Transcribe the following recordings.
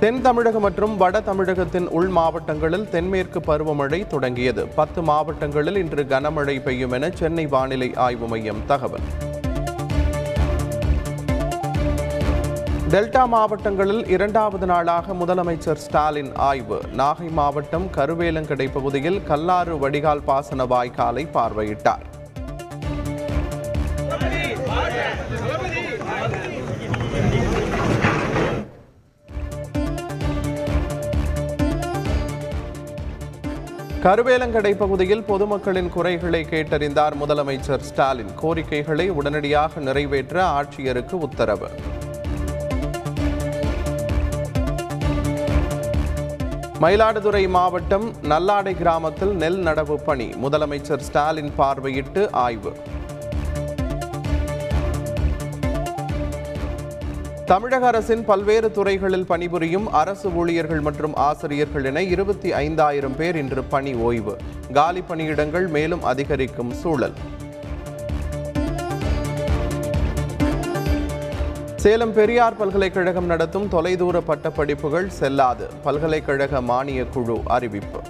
தென் தமிழகம் மற்றும் வட தமிழகத்தின் உள் மாவட்டங்களில் தென்மேற்கு பருவமழை தொடங்கியது. பத்து மாவட்டங்களில் இன்று கனமழை பெய்யும் என சென்னை வானிலை ஆய்வு மையம் தகவல். டெல்டா மாவட்டங்களில் இரண்டாவது நாளாக முதலமைச்சர் ஸ்டாலின் ஆய்வு. நாகை மாவட்டம் கருவேலங்கடை பகுதியில் கல்லாறு வடிகால் பாசன வாய்க்காலை பார்வையிட்டார். கருவேலங்கடை பகுதியில் பொதுமக்களின் குறைகளை கேட்டறிந்தார் முதலமைச்சர் ஸ்டாலின். கோரிக்கைகளை உடனடியாக நிறைவேற்ற ஆட்சியருக்கு உத்தரவு. மயிலாடுதுறை மாவட்டம் நல்லாடை கிராமத்தில் நெல் நடவு பணி. முதலமைச்சர் ஸ்டாலின் பார்வையிட்டு ஆய்வு. தமிழக அரசின் பல்வேறு துறைகளில் பணிபுரியும் அரசு ஊழியர்கள் மற்றும் ஆசிரியர்கள் என இருபத்தி ஐந்தாயிரம் பேர் இன்று பணி ஓய்வு. காலி பணியிடங்கள் மேலும் அதிகரிக்கும் சூழல். சேலம் பெரியார் பல்கலைக்கழகம் நடத்தும் தொலைதூர பட்டப்படிப்புகள் செல்லாது. பல்கலைக்கழக மானியக் குழு அறிவிப்பு.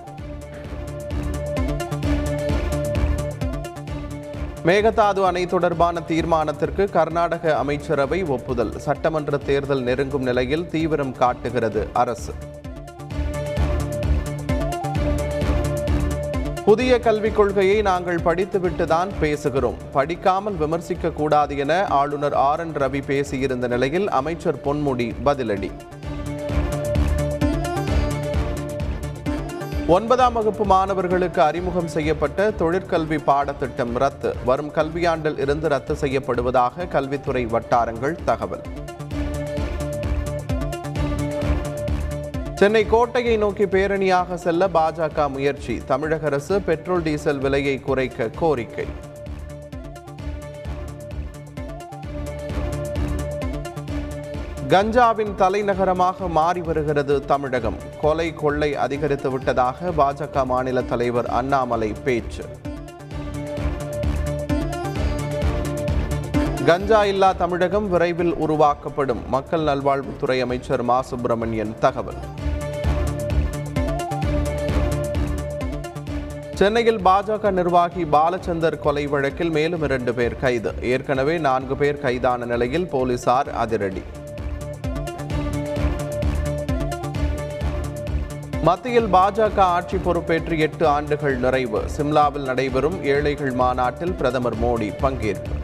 மேகதாது அணை தொடர்பான தீர்மானத்திற்கு கர்நாடக அமைச்சரவை ஒப்புதல். சட்டமன்ற தேர்தல் நெருங்கும் நிலையில் தீவிரம் காட்டுகிறது அரசு. புதிய கல்விக் கொள்கையை நாங்கள் படித்துவிட்டு தான் பேசுகிறோம். படிக்காமல் விமர்சிக்க கூடாது என ஆளுநர் ஆர் என் ரவி பேசியிருந்த நிலையில் அமைச்சர் பொன்முடி பதிலடி. ஒன்பதாம் வகுப்பு மாணவர்களுக்கு அறிமுகம் செய்யப்பட்ட தொழிற்கல்வி பாடத்திட்டம் ரத்து. வரும் கல்வியாண்டில் இருந்து ரத்து செய்யப்படுவதாக கல்வித்துறை வட்டாரங்கள் தகவல். சென்னை கோட்டையை நோக்கி பேரணியாக செல்ல பாஜக முயற்சி. தமிழக அரசு பெட்ரோல் டீசல் விலையை குறைக்க கோரிக்கை. கஞ்சாவின் தலைநகரமாக மாறி வருகிறது தமிழகம். கொலை கொள்ளை அதிகரித்து விட்டதாக பாஜக மாநில தலைவர் அண்ணாமலை பேச்சு. கஞ்சா இல்லா தமிழகம் விரைவில் உருவாக்கப்படும் மக்கள் நல்வாழ்வுத்துறை அமைச்சர் மா. சுப்பிரமணியன் தகவல். சென்னையில் பாஜக நிர்வாகி பாலச்சந்தர் கொலை வழக்கில் மேலும் இரண்டு பேர் கைது. ஏற்கனவே நான்கு பேர் கைதான நிலையில் போலீசார் அதிரடி. மத்தியில் பாஜக ஆட்சி பொறுப்பேற்று எட்டு ஆண்டுகள் நிறைவு. சிம்லாவில் நடைபெறும் ஏழைகள் மாநாட்டில் பிரதமர் மோடி பங்கேற்பு.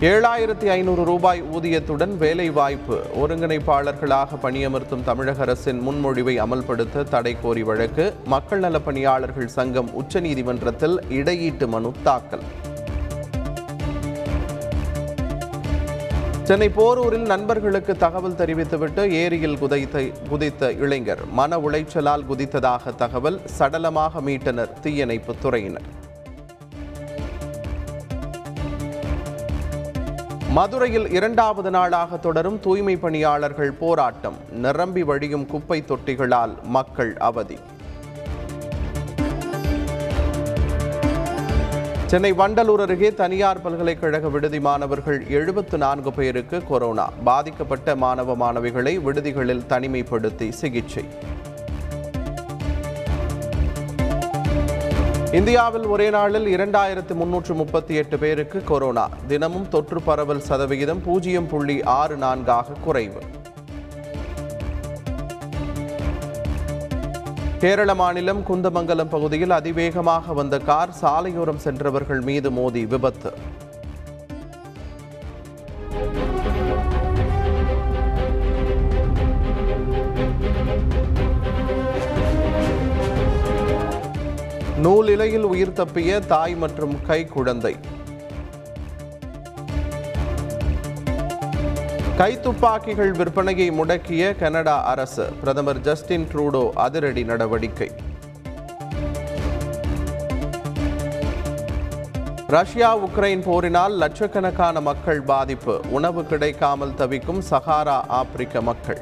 ஏழாயிரத்தி ஐநூறு ரூபாய் ஊதியத்துடன் வேலை வாய்ப்பு ஒருங்கிணைப்பாளர்களாக பணியமர்த்தும் தமிழக அரசின் முன்மொழிவை அமல்படுத்த தடை கோரி வழக்கு. மக்கள் நல பணியாளர்கள் சங்கம் உச்சநீதிமன்றத்தில் இடையீட்டு மனு தாக்கல். சென்னை போரூரில் நண்பர்களுக்கு தகவல் தெரிவித்துவிட்டு ஏரியில் குதைத்த குதித்த இளைஞர் மன உளைச்சலால் குதித்ததாக தகவல் சடலமாக மீட்டனர் தீயணைப்பு துறையினர். மதுரையில் இரண்டாவது நாளாக தொடரும் தூய்மை பணியாளர்கள் போராட்டம் நிரம்பி வழியும் குப்பை தொட்டிகளால் மக்கள் அவதி. சென்னை வண்டலூர் அருகே தனியார் பல்கலைக்கழக விடுதி மாணவர்கள் எழுபத்து நான்கு பேருக்கு கொரோனா. பாதிக்கப்பட்ட மாணவ மாணவிகளை விடுதிகளில் தனிமைப்படுத்தி சிகிச்சை. இந்தியாவில் ஒரே நாளில் இரண்டாயிரத்து முன்னூற்று முப்பத்தி எட்டு பேருக்கு கொரோனா. தினமும் தொற்று பரவல் சதவிகிதம் பூஜ்ஜியம் புள்ளி ஆறு நான்காக குறைவு. கேரள மாநிலம் குந்தமங்கலம் பகுதியில் அதிவேகமாக வந்த கார் சாலையோரம் சென்றவர்கள் மீது மோதி விபத்து. நூலிலையில் உயிர் தப்பிய தாய் மற்றும் கை குழந்தை. கைத்துப்பாக்கிகள் விற்பனையை முடக்கிய கனடா அரசு. பிரதமர் ஜஸ்டின் ட்ரூடோ அதிரடி நடவடிக்கை. ரஷ்யா உக்ரைன் போரினால் லட்சக்கணக்கான மக்கள் பாதிப்பு. உணவு கிடைக்காமல் தவிக்கும் சஹாரா ஆப்பிரிக்க மக்கள்.